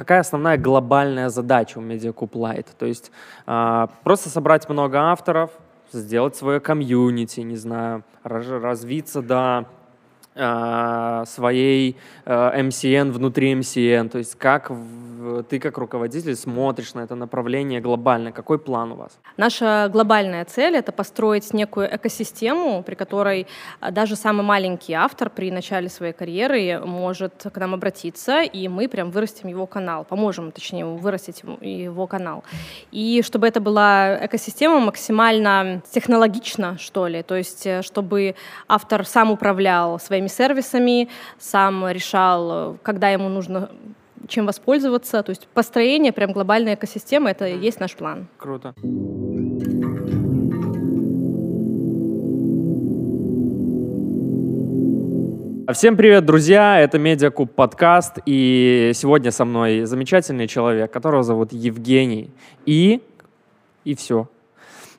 какая основная глобальная задача у MediaCube Lite? То есть э, просто собрать много авторов, сделать свое комьюнити, не знаю, развиться до своей э, MCN внутри MCN, то есть как ты как руководитель смотришь на это направление глобально? Какой план у вас? Наша глобальная цель — это построить некую экосистему, при которой а, даже самый маленький автор при начале своей карьеры может к нам обратиться, и мы прям вырастим его канал, поможем, точнее, вырастить его канал. И чтобы это была экосистема максимально технологична, что ли, то есть э, чтобы автор сам управлял своими сервисами, сам решал, когда ему нужно чем воспользоваться. То есть построение прям глобальной экосистемы — это и есть наш план. Круто. Всем привет, друзья! Это Медиакуб подкаст, и сегодня со мной замечательный человек, которого зовут Евгений. И... и все.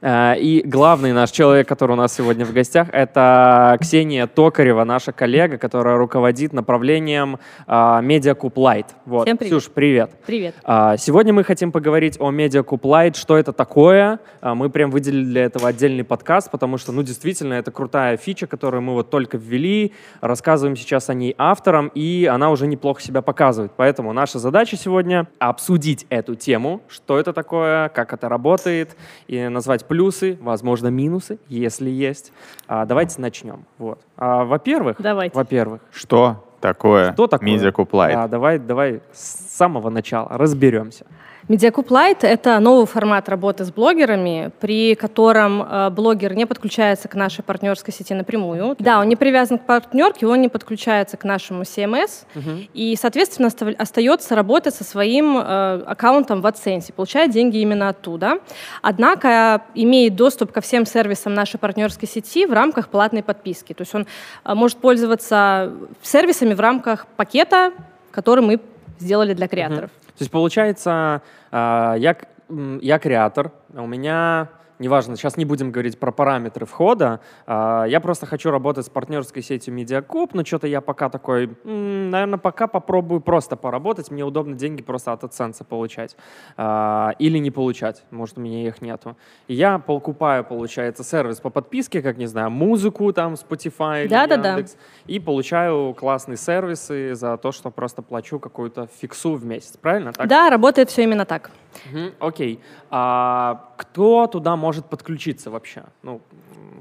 Э, и главный наш человек, который у нас сегодня в гостях, это Ксения Токарева, наша коллега, которая руководит направлением Mediacube Lite. Вот. Всем привет. Ксюш, привет. Привет. А, сегодня мы хотим поговорить о Mediacube Lite, что это такое. Мы прям выделили для этого отдельный подкаст, потому что, ну, действительно, это крутая фича, которую мы вот только ввели, рассказываем сейчас о ней авторам, и она уже неплохо себя показывает. Поэтому наша задача сегодня обсудить эту тему, что это такое, как это работает, и назвать плюсы, возможно, минусы, если есть. А, давайте начнем. Вот. А, во-первых, давайте. во-первых, что такое, что такое? Media Couplite? А, давай, давай с самого начала разберемся. Медиакуб Лайт — это новый формат работы с блогерами, при котором э, блогер не подключается к нашей партнерской сети напрямую. Да, он не привязан к партнерке, он не подключается к нашему CMS, угу. и, соответственно, остается работать со своим э, аккаунтом в AdSense, получает деньги именно оттуда. Однако имеет доступ ко всем сервисам нашей партнерской сети в рамках платной подписки. То есть он э, может пользоваться сервисами в рамках пакета, который мы сделали для креаторов. Угу. То есть получается, я, я креатор, у меня неважно, сейчас не будем говорить про параметры входа, а, я просто хочу работать с партнерской сетью Медиакуб, но что-то я пока такой, наверное, пока попробую просто поработать, мне удобно деньги просто от AdSense получать а, или не получать, может, у меня их нету. И я покупаю, получается, сервис по подписке, как, не знаю, музыку там, Spotify да, или да, Яндекс, да. и получаю классные сервисы за то, что просто плачу какую-то фиксу в месяц, правильно? Так? Да, работает все именно так. Угу, окей. А кто туда может подключиться вообще? Ну,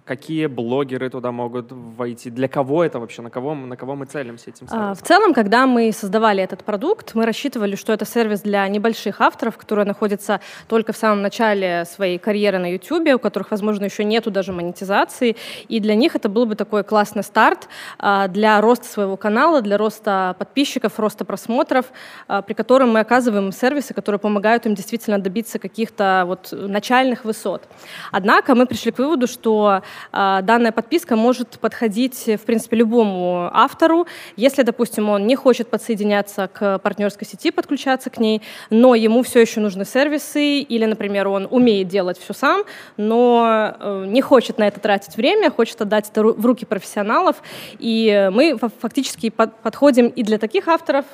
какие блогеры туда могут войти? Для кого это вообще? На кого, на кого мы целимся этим сервисом? В целом, когда мы создавали этот продукт, мы рассчитывали, что это сервис для небольших авторов, которые находятся только в самом начале своей карьеры на YouTube, у которых, возможно, еще нету даже монетизации. И для них это был бы такой классный старт а, для роста своего канала, для роста подписчиков, роста просмотров, а, при котором мы оказываем сервисы, которые помогают им действительно добиться каких-то вот начальных высот. Однако мы пришли к выводу, что а, данная подписка может подходить, в принципе, любому автору, если, допустим, он не хочет подсоединяться к партнерской сети, подключаться к ней, но ему все еще нужны сервисы, или, например, он умеет делать все сам, но э, не хочет на это тратить время, хочет отдать это в руки профессионалов, и мы фактически подходим и для таких авторов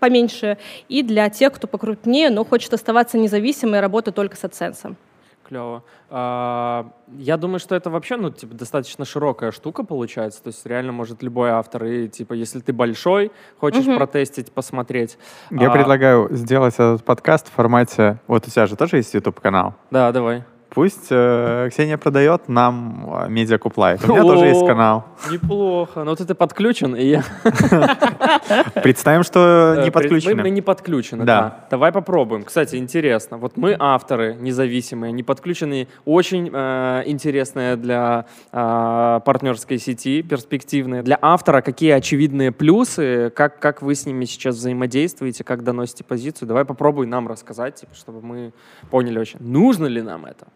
поменьше, и для тех, кто покрупнее, но хочет оставаться независимым и работать только с AdSense клево. А, я думаю, что это вообще, ну, типа, достаточно широкая штука получается. То есть реально может любой автор, и, типа, если ты большой, хочешь угу. протестить, посмотреть. Я а... предлагаю сделать этот подкаст в формате... Вот у тебя же тоже есть YouTube-канал? Да, давай. Пусть э, Ксения продает нам э, Медиакуб Лайт. У меня тоже есть канал. Неплохо. Но ну, вот ты подключен, и я... Представим, что не подключены. Мы не подключены, да. Давай попробуем. Кстати, интересно. Вот мы авторы независимые, не подключены. Очень э, интересная для э, партнерской сети, перспективная. Для автора какие очевидные плюсы, как, как вы с ними сейчас взаимодействуете, как доносите позицию. Давай попробуй нам рассказать, типа, чтобы мы поняли вообще, нужно ли нам это.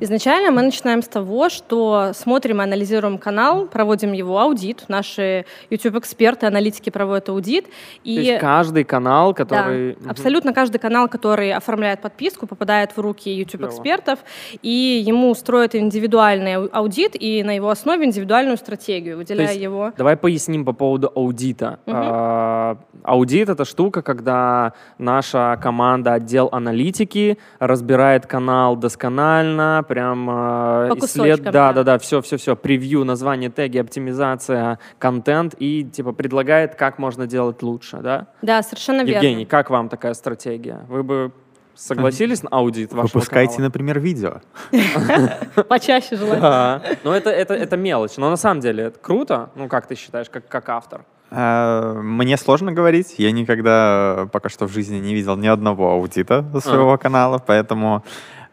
Изначально мы начинаем с того, что смотрим и анализируем канал, проводим его аудит. Наши YouTube-эксперты, аналитики проводят аудит. И То есть каждый канал, который... Да, абсолютно каждый канал, который оформляет подписку, попадает в руки YouTube-экспертов, и ему строят индивидуальный аудит, и на его основе индивидуальную стратегию, выделяя есть, его. Давай поясним по поводу аудита. Угу. А, аудит — это штука, когда наша команда, отдел аналитики разбирает канал досконально, прям э, исслед... да, да, да, да, все, все, все, превью, название, теги, оптимизация, контент и типа предлагает, как можно делать лучше, да? Да, совершенно Евгений, верно. Евгений, как вам такая стратегия? Вы бы согласились на аудит вашего Выпускайте, канала? например, видео. Почаще желательно. Ну, это, это, это мелочь, но на самом деле это круто, ну, как ты считаешь, как, как автор? Э, мне сложно говорить. Я никогда пока что в жизни не видел ни одного аудита своего а. канала, поэтому а,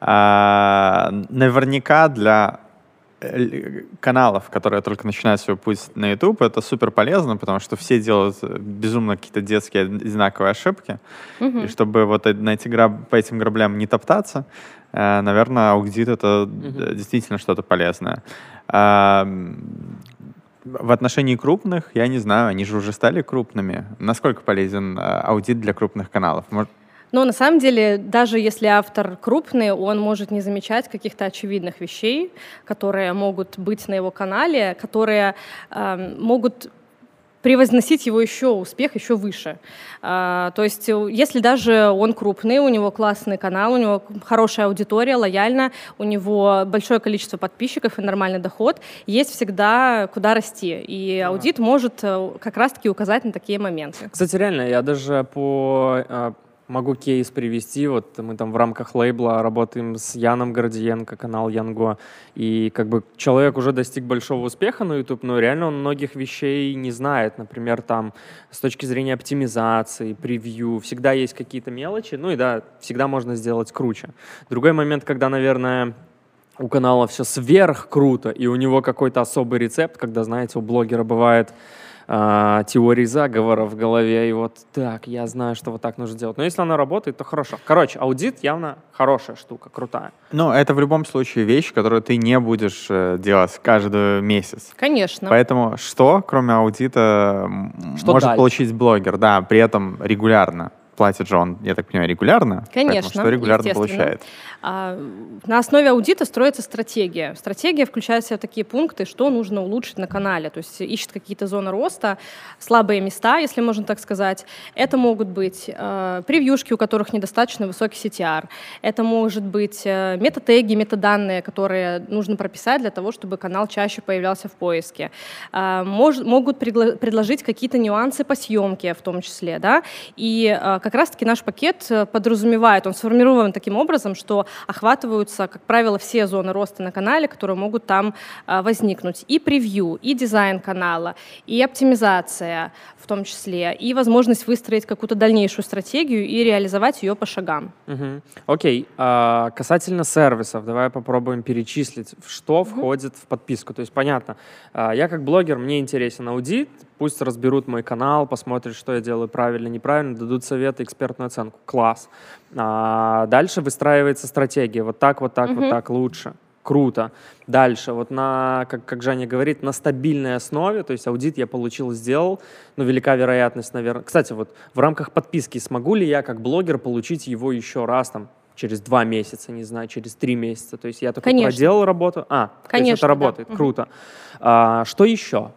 наверняка для э, каналов, которые только начинают свой путь на YouTube, это супер полезно, потому что все делают безумно какие-то детские одинаковые ошибки. Mm-hmm. И чтобы вот на эти граб, по этим граблям не топтаться, э, наверное, аудит — это mm-hmm. действительно что-то полезное. А, в отношении крупных, я не знаю, они же уже стали крупными. Насколько полезен э, аудит для крупных каналов? Может, но на самом деле, даже если автор крупный, он может не замечать каких-то очевидных вещей, которые могут быть на его канале, которые э, могут превозносить его еще успех еще выше. А, то есть, если даже он крупный, у него классный канал, у него хорошая аудитория, лояльна, у него большое количество подписчиков и нормальный доход, есть всегда куда расти. И аудит может э, как раз-таки указать на такие моменты. Кстати, реально, я даже по э, Могу кейс привести. Вот мы там в рамках лейбла работаем с Яном Гордиенко, канал Янго. И как бы человек уже достиг большого успеха на YouTube, но реально он многих вещей не знает. Например, там с точки зрения оптимизации, превью, всегда есть какие-то мелочи. Ну и да, всегда можно сделать круче. Другой момент, когда, наверное, у канала все сверх круто, и у него какой-то особый рецепт, когда, знаете, у блогера бывает а, теорий заговора в голове, и вот так, я знаю, что вот так нужно делать. Но если она работает, то хорошо. Короче, аудит явно хорошая штука, крутая. Ну, это в любом случае вещь, которую ты не будешь э, делать каждый месяц. Конечно. Поэтому что, кроме аудита, что может дальше? получить блогер, да, при этом регулярно? Платит же он, я так понимаю, регулярно. Конечно, что регулярно получает. А, на основе аудита строится стратегия. Стратегия включает в себя такие пункты, что нужно улучшить на канале. То есть ищет какие-то зоны роста, слабые места, если можно так сказать. Это могут быть э, превьюшки, у которых недостаточно высокий CTR. Это может быть э, метатеги, метаданные, которые нужно прописать для того, чтобы канал чаще появлялся в поиске. Э, мож, могут предло- предложить какие-то нюансы по съемке в том числе. Да? И э, как раз-таки наш пакет э, подразумевает, он сформирован таким образом, что охватываются, как правило, все зоны роста на канале, которые могут там а, возникнуть. И превью, и дизайн канала, и оптимизация в том числе, и возможность выстроить какую-то дальнейшую стратегию и реализовать ее по шагам. Угу. Окей. А, касательно сервисов, давай попробуем перечислить, что угу. входит в подписку. То есть, понятно, а, я как блогер, мне интересен аудит, пусть разберут мой канал, посмотрят, что я делаю правильно, неправильно, дадут советы, экспертную оценку. Класс. А дальше выстраивается стратегия. Вот так, вот так, угу. вот так лучше. Круто. Дальше, вот на, как, как Женя говорит, на стабильной основе, то есть аудит я получил, сделал, но велика вероятность, наверное. Кстати, вот в рамках подписки смогу ли я как блогер получить его еще раз там через два месяца, не знаю, через три месяца. То есть я только Конечно. проделал работу. А, Конечно, то есть это работает, да. круто. А, что еще?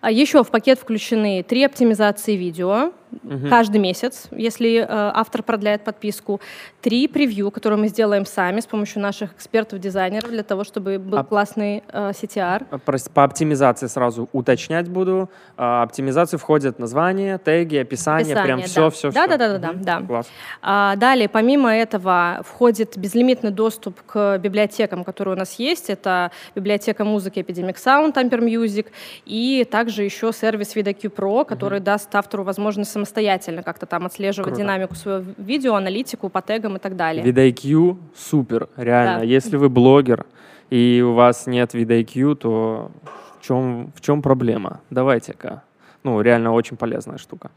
А еще в пакет включены три оптимизации видео, угу. каждый месяц, если э, автор продляет подписку, три превью, которые мы сделаем сами с помощью наших экспертов-дизайнеров для того, чтобы был а, классный э, CTR. А, по оптимизации сразу уточнять буду. А, оптимизацию входят название, теги, описание, описание прям да. все, все, да, все. Да, да, да, да, да. А, далее, помимо этого, входит безлимитный доступ к библиотекам, которые у нас есть. Это библиотека музыки Epidemic Sound, Amper Music, и также еще сервис VidaQ Pro, который угу. даст автору возможность самостоятельно как-то там отслеживать Круто. динамику своего видео, аналитику по тегам и так далее. VidIQ супер, реально. Да. Если вы блогер и у вас нет VidIQ, то в чем, в чем проблема? Давайте-ка. Ну, реально очень полезная штука.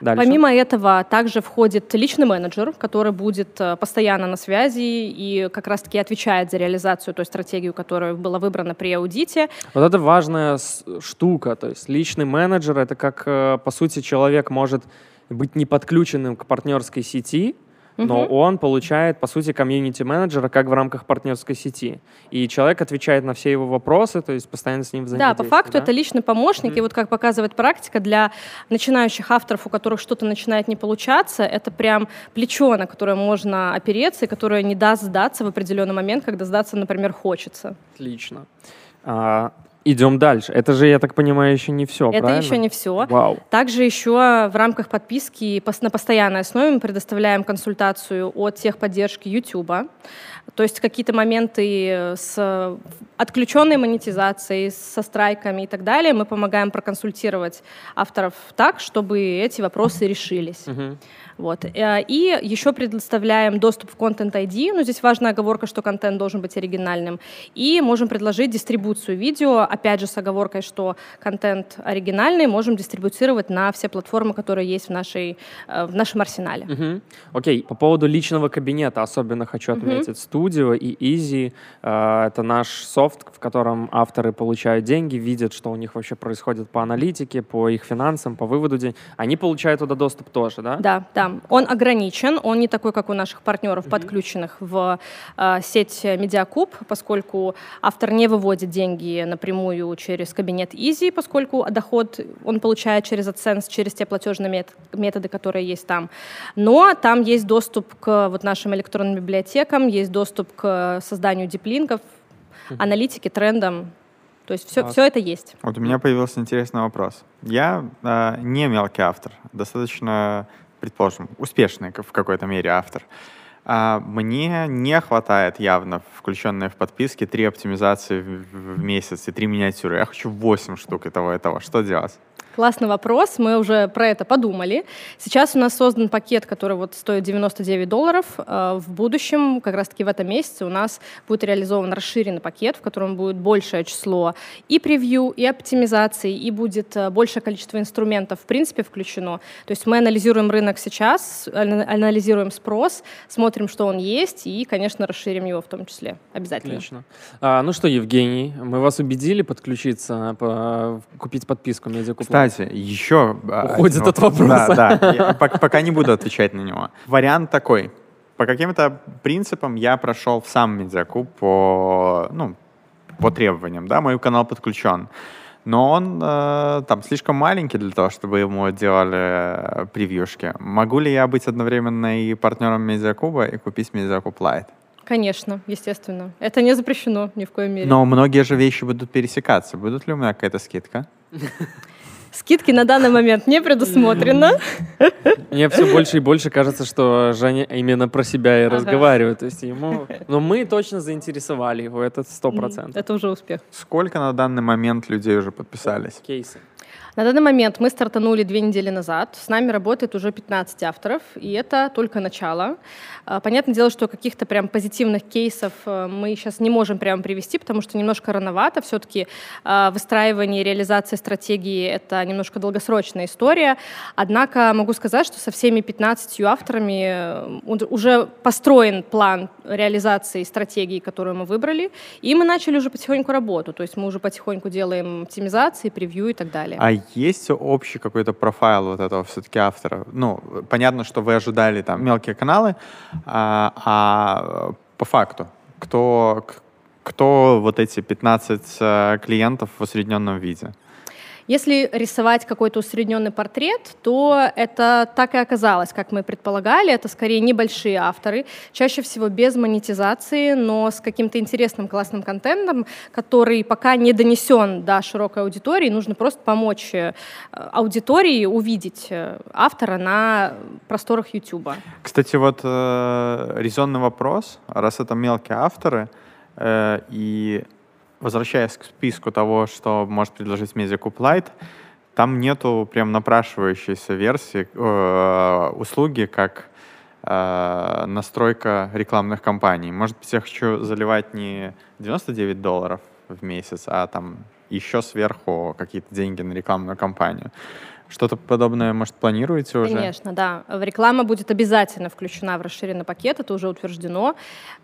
Дальше. Помимо этого, также входит личный менеджер, который будет э, постоянно на связи и как раз-таки отвечает за реализацию той стратегии, которая была выбрана при аудите. Вот это важная штука. То есть личный менеджер — это как, э, по сути, человек может быть не подключенным к партнерской сети, но угу. он получает, по сути, комьюнити-менеджера как в рамках партнерской сети. И человек отвечает на все его вопросы, то есть постоянно с ним взаимодействует. Да, по факту да? это личный помощник, угу. и вот как показывает практика, для начинающих авторов, у которых что-то начинает не получаться, это прям плечо, на которое можно опереться, и которое не даст сдаться в определенный момент, когда сдаться, например, хочется. Отлично. А, Идем дальше. Это же, я так понимаю, еще не все, Это правильно? еще не все. Вау. Также еще в рамках подписки на постоянной основе мы предоставляем консультацию от техподдержки YouTube. То есть какие-то моменты с отключенной монетизацией, со страйками и так далее, мы помогаем проконсультировать авторов так, чтобы эти вопросы решились. Uh-huh. Вот. Э, и еще предоставляем доступ в Content ID, ну здесь важная оговорка, что контент должен быть оригинальным, и можем предложить дистрибуцию видео, опять же с оговоркой, что контент оригинальный можем дистрибуцировать на все платформы, которые есть в, нашей, э, в нашем арсенале. Угу. Окей, по поводу личного кабинета особенно хочу отметить угу. Studio и Easy. Э, это наш софт, в котором авторы получают деньги, видят, что у них вообще происходит по аналитике, по их финансам, по выводу денег. Они получают туда доступ тоже, да? Да, да. Он ограничен, он не такой, как у наших партнеров, mm-hmm. подключенных в э, сеть Медиакуб, поскольку автор не выводит деньги напрямую через кабинет Easy, поскольку доход он получает через AdSense, через те платежные мет- методы, которые есть там. Но там есть доступ к вот нашим электронным библиотекам, есть доступ к созданию диплинков, mm-hmm. аналитике, трендам, то есть все, все это есть. Вот у меня появился интересный вопрос. Я э, не мелкий автор, достаточно предположим, успешный в какой-то мере автор, а мне не хватает явно включенные в подписки три оптимизации в месяц и три миниатюры. Я хочу 8 штук этого этого. Что делать? Классный вопрос, мы уже про это подумали. Сейчас у нас создан пакет, который вот стоит 99 долларов. Э, в будущем, как раз-таки в этом месяце, у нас будет реализован расширенный пакет, в котором будет большее число и превью, и оптимизаций, и будет э, большее количество инструментов в принципе включено. То есть мы анализируем рынок сейчас, анализируем спрос, смотрим, что он есть, и, конечно, расширим его в том числе. Обязательно. Отлично. А, ну что, Евгений, мы вас убедили подключиться, по, купить подписку Медиакупон? Кстати, еще... А, Уходит от вопроса. Да, да. Я пока не буду отвечать на него. Вариант такой. По каким-то принципам я прошел в сам медиакуб по, ну, по требованиям, да, мой канал подключен. Но он э, там слишком маленький для того, чтобы ему делали превьюшки. Могу ли я быть одновременно и партнером Медиакуба и купить Медиакуб Лайт? Конечно, естественно. Это не запрещено ни в коем мере. Но многие же вещи будут пересекаться. Будут ли у меня какая-то скидка? Скидки на данный момент не предусмотрено. Мне все больше и больше кажется, что Женя именно про себя и ага. разговаривает. То есть ему... Но мы точно заинтересовали его, это сто процентов. Это уже успех. Сколько на данный момент людей уже подписались? Кейсы. На данный момент мы стартанули две недели назад. С нами работает уже 15 авторов, и это только начало. А, понятное дело, что каких-то прям позитивных кейсов э, мы сейчас не можем прямо привести, потому что немножко рановато. Все-таки а, выстраивание и реализация стратегии — это немножко долгосрочная история. Однако могу сказать, что со всеми 15 авторами э, уже построен план реализации стратегии, которую мы выбрали, и мы начали уже потихоньку работу. То есть мы уже потихоньку делаем оптимизации, превью и так далее. А есть общий какой-то профайл вот этого все-таки автора? Ну, понятно, что вы ожидали там мелкие каналы, а, а по факту, кто, кто вот эти 15 э, клиентов в усредненном виде? Если рисовать какой-то усредненный портрет, то это так и оказалось, как мы предполагали. Это скорее небольшие авторы, чаще всего без монетизации, но с каким-то интересным, классным контентом, который пока не донесен до широкой аудитории. Нужно просто помочь э, аудитории увидеть э, автора на просторах YouTube. Кстати, вот э, резонный вопрос, раз это мелкие авторы, э, и возвращаясь к списку того, что может предложить MediaCube Lite, там нету прям напрашивающейся версии, э, услуги, как э, настройка рекламных кампаний. Может быть, я хочу заливать не 99 долларов в месяц, а там еще сверху какие-то деньги на рекламную кампанию. Что-то подобное, может, планируете уже? Конечно, да. Реклама будет обязательно включена в расширенный пакет, это уже утверждено.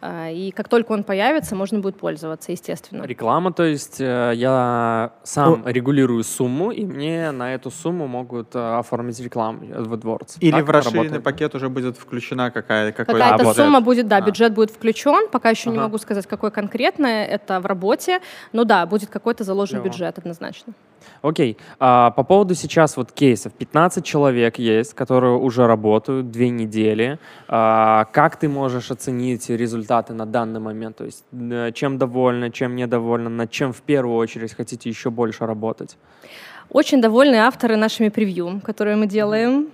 Э, и как только он появится, можно будет пользоваться, естественно. Реклама, то есть э, я сам О. регулирую сумму, и мне на эту сумму могут э, оформить рекламу в AdWords. Или так в расширенный работает? пакет уже будет включена какая- какой-то Какая-то бюджет. сумма будет, да, а. бюджет будет включен. Пока еще ага. не могу сказать, какой конкретно, это в работе. Но да, будет какой-то заложен Клево. бюджет однозначно. Окей. А, по поводу сейчас вот кейсов. 15 человек есть, которые уже работают две недели. А, как ты можешь оценить результаты на данный момент? То есть чем довольны, чем недовольны, над чем в первую очередь хотите еще больше работать? Очень довольны авторы нашими превью, которые мы делаем.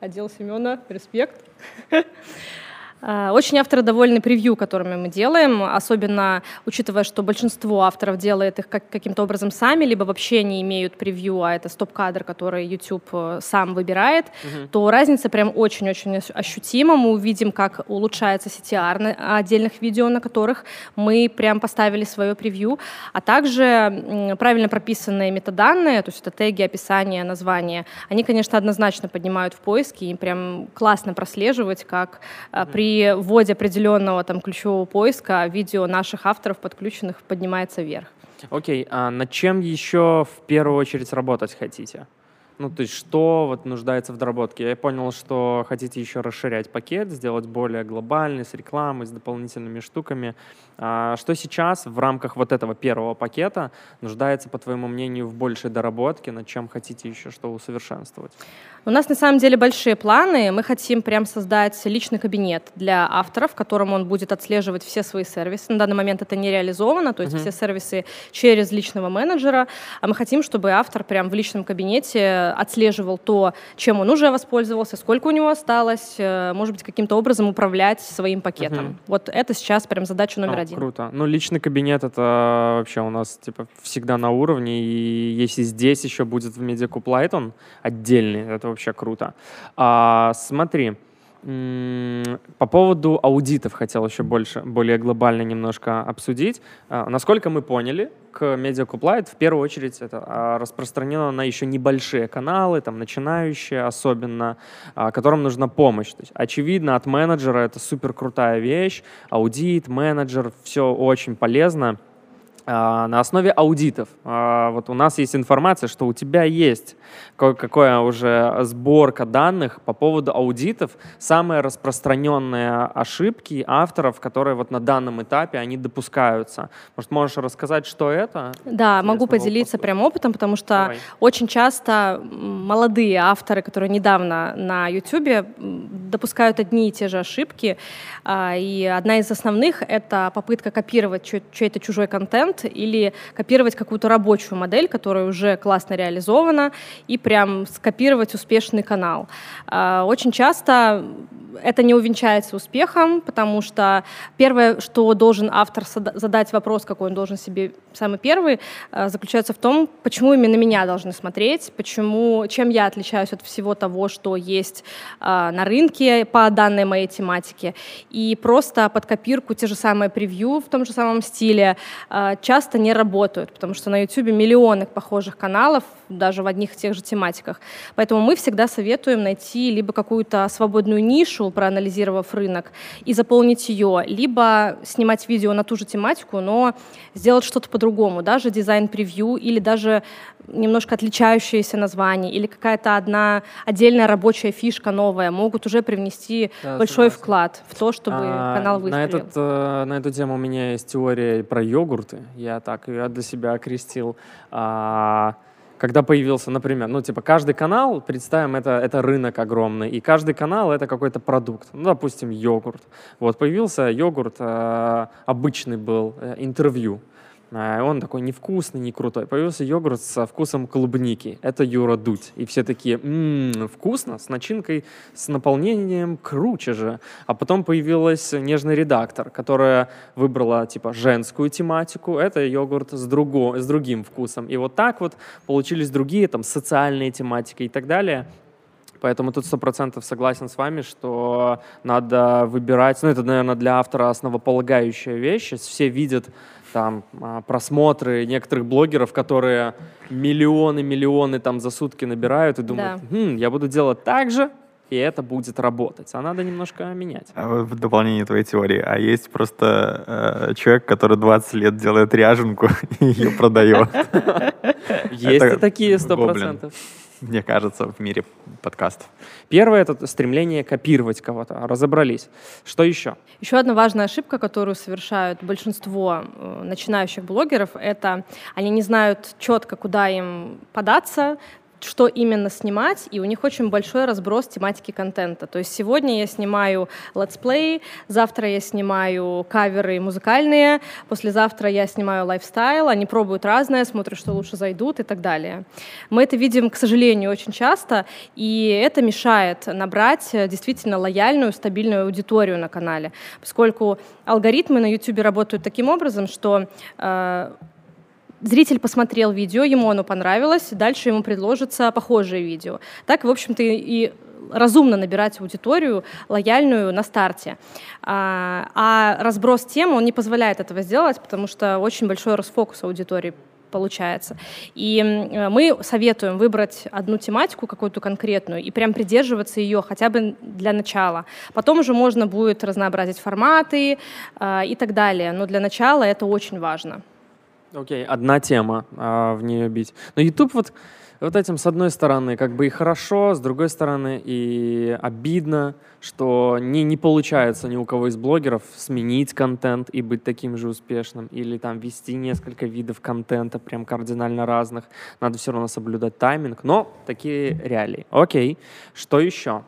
Отдел Семена, респект. Э, очень авторы довольны превью, которыми мы делаем, особенно учитывая, что большинство авторов делает их как, каким-то образом сами, либо вообще не имеют превью, а это стоп-кадр, который YouTube э, сам выбирает, угу. то разница прям очень-очень ощутима. Мы увидим, как улучшается CTR на отдельных видео, на которых мы прям поставили свое превью, а также правильно прописанные метаданные, то есть это теги, описание, название, они, конечно, однозначно поднимают в поиске, и прям классно прослеживать, как угу. при при вводе определенного там ключевого поиска видео наших авторов подключенных поднимается вверх. Окей, а над чем еще в первую очередь работать хотите? Ну, то есть что вот нуждается в доработке? Я понял, что хотите еще расширять пакет, сделать более глобальный, с рекламой, с дополнительными штуками. А что сейчас в рамках вот этого первого пакета нуждается, по твоему мнению, в большей доработке, над чем хотите еще что усовершенствовать? У нас на самом деле большие планы. Мы хотим прям создать личный кабинет для авторов, в котором он будет отслеживать все свои сервисы. На данный момент это не реализовано, то есть uh-huh. все сервисы через личного менеджера. А мы хотим, чтобы автор прям в личном кабинете отслеживал то, чем он уже воспользовался, сколько у него осталось, э, может быть, каким-то образом управлять своим пакетом. Uh-huh. Вот это сейчас прям задача номер oh, один. Круто. Ну, личный кабинет это вообще у нас типа всегда на уровне, и если здесь еще будет в Mediacoup Light отдельный, это вообще круто. А, смотри, по поводу аудитов хотел еще больше, более глобально немножко обсудить. А, насколько мы поняли, к Media Light в первую очередь это а, распространено на еще небольшие каналы, там начинающие особенно, а, которым нужна помощь. То есть, очевидно, от менеджера это супер крутая вещь, аудит, менеджер, все очень полезно. А, на основе аудитов. А, вот у нас есть информация, что у тебя есть какая уже сборка данных по поводу аудитов, самые распространенные ошибки авторов, которые вот на данном этапе они допускаются. Может, можешь рассказать, что это? Да, могу поделиться прям опытом, потому что Давай. очень часто молодые авторы, которые недавно на YouTube допускают одни и те же ошибки, а, и одна из основных — это попытка копировать чей-то чужой контент, контент или копировать какую-то рабочую модель, которая уже классно реализована, и прям скопировать успешный канал. А, очень часто это не увенчается успехом, потому что первое, что должен автор задать вопрос, какой он должен себе самый первый, а, заключается в том, почему именно меня должны смотреть, почему, чем я отличаюсь от всего того, что есть а, на рынке по данной моей тематике. И просто под копирку те же самые превью в том же самом стиле часто не работают, потому что на YouTube миллионы похожих каналов, даже в одних и тех же тематиках. Поэтому мы всегда советуем найти либо какую-то свободную нишу, проанализировав рынок, и заполнить ее, либо снимать видео на ту же тематику, но сделать что-то по-другому, даже дизайн-превью или даже немножко отличающееся название или какая-то одна отдельная рабочая фишка новая могут уже привнести да, большой согласен. вклад в то, чтобы а, канал выстрелил. На, этот, э, на эту тему у меня есть теория про йогурты. Я так ее для себя окрестил. А, когда появился, например, ну, типа, каждый канал, представим, это, это рынок огромный, и каждый канал — это какой-то продукт. Ну, допустим, йогурт. Вот, появился йогурт, э, обычный был, э, интервью. А, он такой невкусный, не крутой. Появился йогурт со вкусом клубники. Это Юра Дудь. И все такие, ммм, вкусно, с начинкой, с наполнением, круче же. А потом появилась нежный редактор, которая выбрала, типа, женскую тематику. Это йогурт с, друго, с другим вкусом. И вот так вот получились другие, там, социальные тематики и так далее. Поэтому тут сто процентов согласен с вами, что надо выбирать, ну это, наверное, для автора основополагающая вещь. Все видят там а, просмотры некоторых блогеров, которые миллионы-миллионы там за сутки набирают и думают, Да. «Хм, я буду делать так же, и это будет работать. А надо немножко менять. А В дополнение твоей теории, а есть просто э, человек, который 20 лет делает ряженку и ее продает. Есть и такие сто процентов. Мне кажется, в мире подкастов. Первое — это стремление копировать кого-то. Разобрались. Что еще? Еще одна важная ошибка, которую совершают большинство э, начинающих блогеров, это они не знают четко, куда им податься, что именно снимать, и у них очень большой разброс тематики контента. То есть сегодня я снимаю летсплей, завтра я снимаю каверы музыкальные, послезавтра я снимаю lifestyle, они пробуют разное, смотрят, что лучше зайдут и так далее. Мы это видим, к сожалению, очень часто, и это мешает набрать э, действительно лояльную, стабильную аудиторию на канале, поскольку алгоритмы на YouTube работают таким образом, что э, Зритель посмотрел видео, ему оно понравилось, дальше ему предложится похожее видео. Так, в общем-то, и разумно набирать аудиторию лояльную на старте. А, а разброс тем, он не позволяет этого сделать, потому что очень большой расфокус аудитории получается. И мы советуем выбрать одну тематику какую-то конкретную и прям придерживаться ее хотя бы для начала. Потом уже можно будет разнообразить форматы а, и так далее. Но для начала это очень важно. Окей, одна тема, а, в нее бить. Но YouTube вот, вот этим, с одной стороны, как бы и хорошо, с другой стороны, и обидно, что не, не получается ни у кого из блогеров сменить контент и быть таким же успешным, или там вести несколько видов контента, прям кардинально разных. Надо все равно соблюдать тайминг, но такие реалии. Окей, что еще?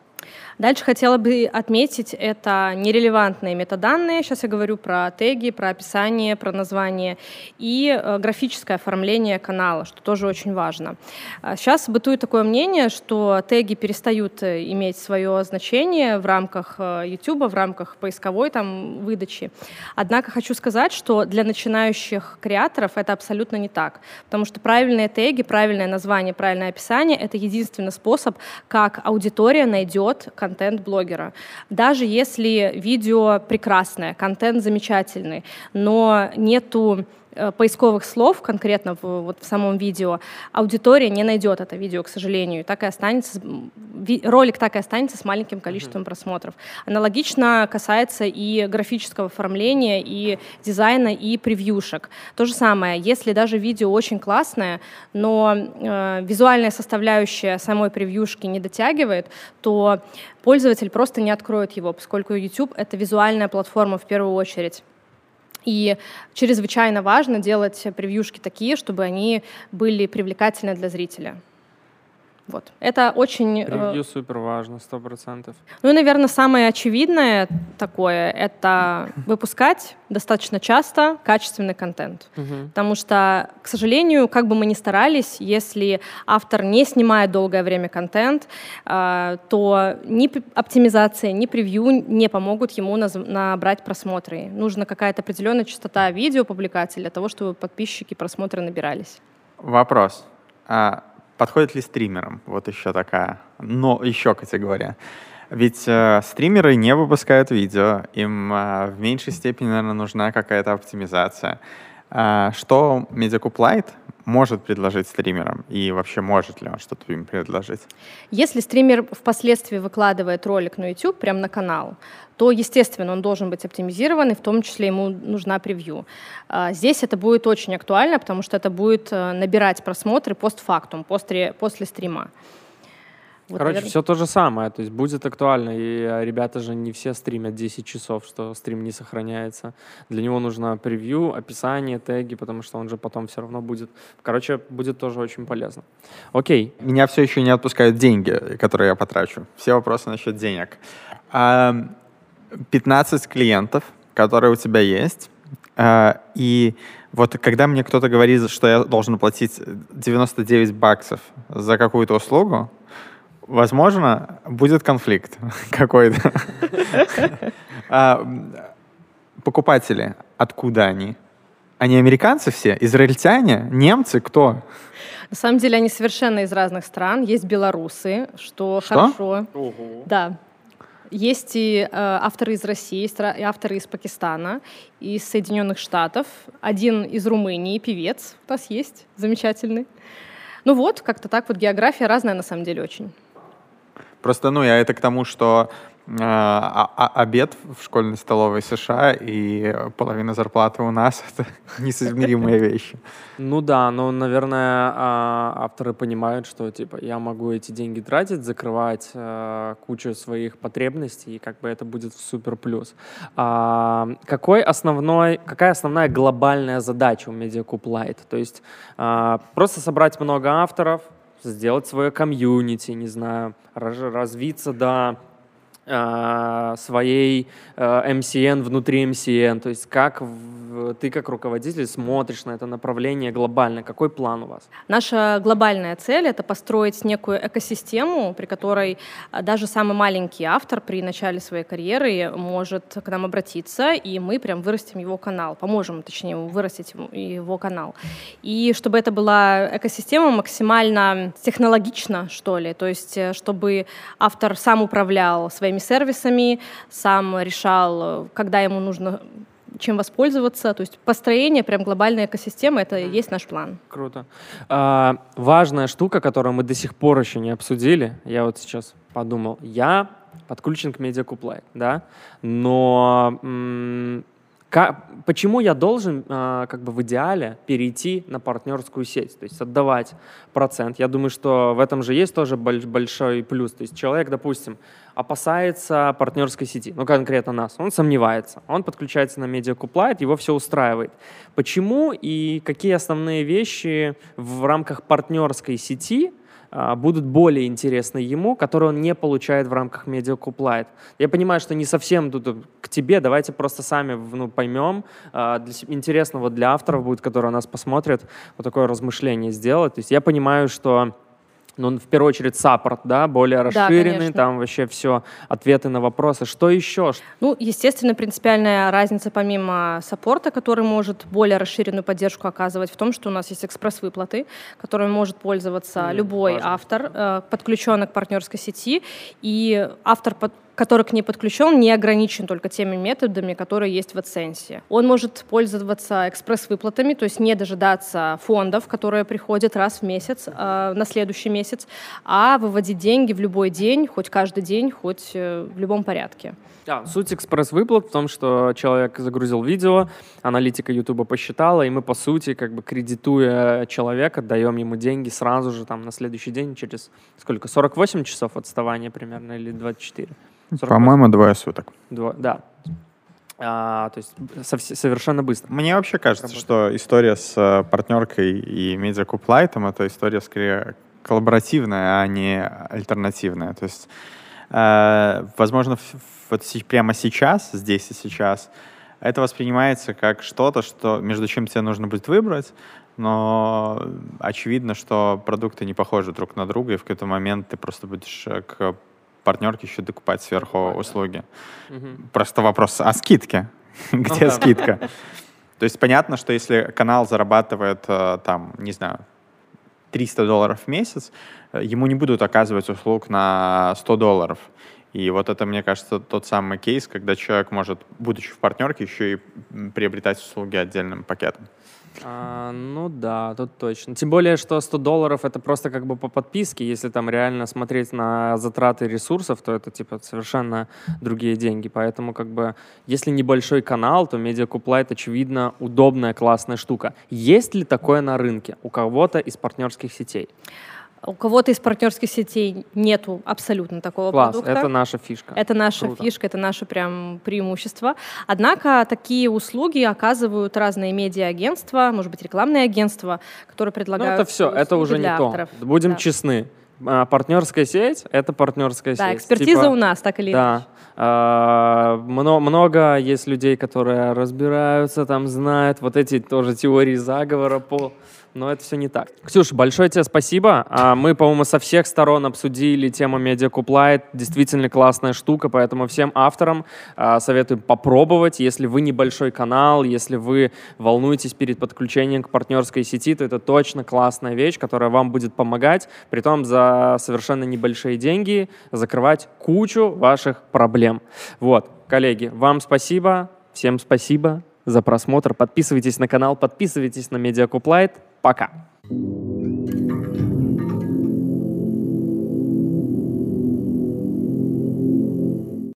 Дальше хотела бы отметить, это нерелевантные метаданные. Сейчас я говорю про теги, про описание, про название и э, графическое оформление канала, что тоже очень важно. А Сейчас бытует такое мнение, что теги перестают э, иметь свое значение в рамках э, YouTube, в рамках поисковой там выдачи. Однако хочу сказать, что для начинающих креаторов это абсолютно не так, потому что правильные теги, правильное название, правильное описание — это единственный способ, как аудитория найдет контент блогера. Даже если видео прекрасное, контент замечательный, но нету поисковых слов конкретно в, вот в самом видео, аудитория не найдет это видео, к сожалению. Так и останется, ролик так и останется с маленьким количеством просмотров. Аналогично касается и графического оформления, и дизайна, и превьюшек. То же самое, если даже видео очень классное, но э, визуальная составляющая самой превьюшки не дотягивает, то пользователь просто не откроет его, поскольку YouTube — это визуальная платформа в первую очередь. И чрезвычайно важно делать превьюшки такие, чтобы они были привлекательны для зрителя. Вот. Это очень... э, Превью супер важно, сто процентов. Ну и, наверное, самое очевидное такое — это выпускать достаточно часто качественный контент. Потому что, к сожалению, как бы мы ни старались, если автор не снимает долгое время контент, а, то ни оптимизация, ни превью не помогут ему наз- набрать просмотры. Нужна какая-то определенная частота видео публикаций для того, чтобы подписчики просмотры набирались. Вопрос. А подходит ли стримерам? Вот еще такая, но еще категория. Ведь э, стримеры не выпускают видео, им э, в меньшей степени, наверное, нужна какая-то оптимизация. А что Mediacoup Lite может предложить стримерам? И вообще может ли он что-то им предложить? Если стример впоследствии выкладывает ролик на YouTube, прямо на канал, то, естественно, он должен быть оптимизирован, и в том числе ему нужна превью. А, Здесь это будет очень актуально, потому что это будет э, набирать просмотры постфактум, после, после стрима. Вот, Короче, наверно- все то же самое, то есть будет актуально, и а, ребята же не все стримят 10 часов, что стрим не сохраняется. Для него нужно превью, описание, теги, потому что он же потом все равно будет. Короче, будет тоже очень полезно. Окей, Меня все еще не отпускают деньги, которые я потрачу. Все вопросы насчет денег. А, 15 клиентов, которые у тебя есть, а, и вот когда мне кто-то говорит, что я должен платить 99 баксов за какую-то услугу, возможно, будет конфликт какой-то. А, Покупатели, откуда они? Они американцы все? Израильтяне? Немцы? Кто? На самом деле они совершенно из разных стран. Есть белорусы, что, Что? хорошо. Да. Есть и э, авторы из России, есть и авторы из Пакистана, из Соединенных Штатов. Один из Румынии, певец у нас есть, замечательный. Ну вот, как-то так вот география разная на самом деле очень. Просто, ну, я это к тому, что а, а, обед в школьной столовой США и половина зарплаты у нас — это несоизмеримые вещи. Ну да, но, наверное, а, авторы понимают, что типа я могу эти деньги тратить, закрывать а, кучу своих потребностей, и как бы это будет в супер плюс. А, какой основной, какая основная глобальная задача у Mediacoup Lite? То есть а, просто собрать много авторов, сделать свое комьюнити, не знаю, развиться до своей MCN а, внутри MCN, то есть как ты как руководитель смотришь на это направление глобально, какой план у вас? Наша глобальная цель — это построить некую экосистему, при которой а, даже самый маленький автор при начале своей карьеры может к нам обратиться, и мы прям вырастим его канал, поможем, точнее, вырастить его канал. И чтобы это была экосистема максимально технологична, что ли, то есть э, чтобы автор сам управлял своими своими сервисами, сам решал, когда ему нужно чем воспользоваться. То есть построение прям глобальной экосистемы — это и есть наш план. Круто. А, важная штука, которую мы до сих пор еще не обсудили, я вот сейчас подумал, я подключен к MediaCoop да, но как, почему я должен, э, как бы в идеале, перейти на партнерскую сеть, то есть отдавать процент? Я думаю, что в этом же есть тоже большой плюс. То есть человек, допустим, опасается партнерской сети, ну конкретно нас, он сомневается, он подключается на медиакуплайт, его все устраивает. Почему и какие основные вещи в рамках партнерской сети будут более интересны ему, которые он не получает в рамках Media Light. Я понимаю, что не совсем тут к тебе, давайте просто сами ну, поймем. А, для, интересно вот для авторов будет, которые нас посмотрят, вот такое размышление сделать. То есть я понимаю, что ну, в первую очередь, саппорт, да, более расширенный, да, там вообще все, ответы на вопросы. Что еще? Ну, естественно, принципиальная разница помимо саппорта, который может более расширенную поддержку оказывать, в том, что у нас есть экспресс-выплаты, которыми может пользоваться mm, любой важно. автор, э, подключенный к партнерской сети, и автор под который к ней подключен, не ограничен только теми методами, которые есть в AdSense. Он может пользоваться экспресс-выплатами, то есть не дожидаться фондов, которые приходят раз в месяц, э, на следующий месяц, а выводить деньги в любой день, хоть каждый день, хоть э, в любом порядке. Да, суть экспресс-выплат в том, что человек загрузил видео, аналитика YouTube посчитала, и мы, по сути, как бы кредитуя человека, даем ему деньги сразу же там на следующий день через сколько, 48 часов отставания примерно или 24? По-моему, двое суток. Два, да. А, то есть совершенно быстро. Мне вообще кажется, работает. что история с э, партнеркой и Lite это история скорее коллаборативная, а не альтернативная. То есть, э, возможно, вот прямо сейчас, здесь и сейчас, это воспринимается как что-то, что между чем тебе нужно будет выбрать, но очевидно, что продукты не похожи друг на друга, и в какой-то момент ты просто будешь э, к партнерки еще докупать сверху услуги. Угу. Просто вопрос о скидке. Где ну, скидка? То есть понятно, что если канал зарабатывает, э, там, не знаю, 300 долларов в месяц, э, ему не будут оказывать услуг на 100 долларов. И вот это, мне кажется, тот самый кейс, когда человек может, будучи в партнерке, еще и приобретать услуги отдельным пакетом. А, ну да, тут точно. Тем более, что 100 долларов это просто как бы по подписке. Если там реально смотреть на затраты ресурсов, то это типа совершенно другие деньги. Поэтому как бы, если небольшой канал, то MediaCoop очевидно удобная, классная штука. Есть ли такое на рынке у кого-то из партнерских сетей? У кого-то из партнерских сетей нету абсолютно такого Класс, продукта. это наша фишка. Это наша Круто. фишка, это наше прям преимущество. Однако такие услуги оказывают разные медиа-агентства, может быть, рекламные агентства, которые предлагают Ну это все, это уже не авторов. то. Будем да. честны. А, партнерская сеть — это партнерская да, сеть. Да, экспертиза типа, у нас, так или да. иначе. А, много, много есть людей, которые разбираются, там знают вот эти тоже теории заговора по но это все не так. Ксюша, большое тебе спасибо. А, мы, по-моему, со всех сторон обсудили тему MediaCoop Действительно классная штука, поэтому всем авторам а, советую попробовать. Если вы небольшой канал, если вы волнуетесь перед подключением к партнерской сети, то это точно классная вещь, которая вам будет помогать, при том за совершенно небольшие деньги закрывать кучу ваших проблем. Вот, коллеги, вам спасибо, всем спасибо за просмотр. Подписывайтесь на канал, подписывайтесь на Медиакуплайт. Пока.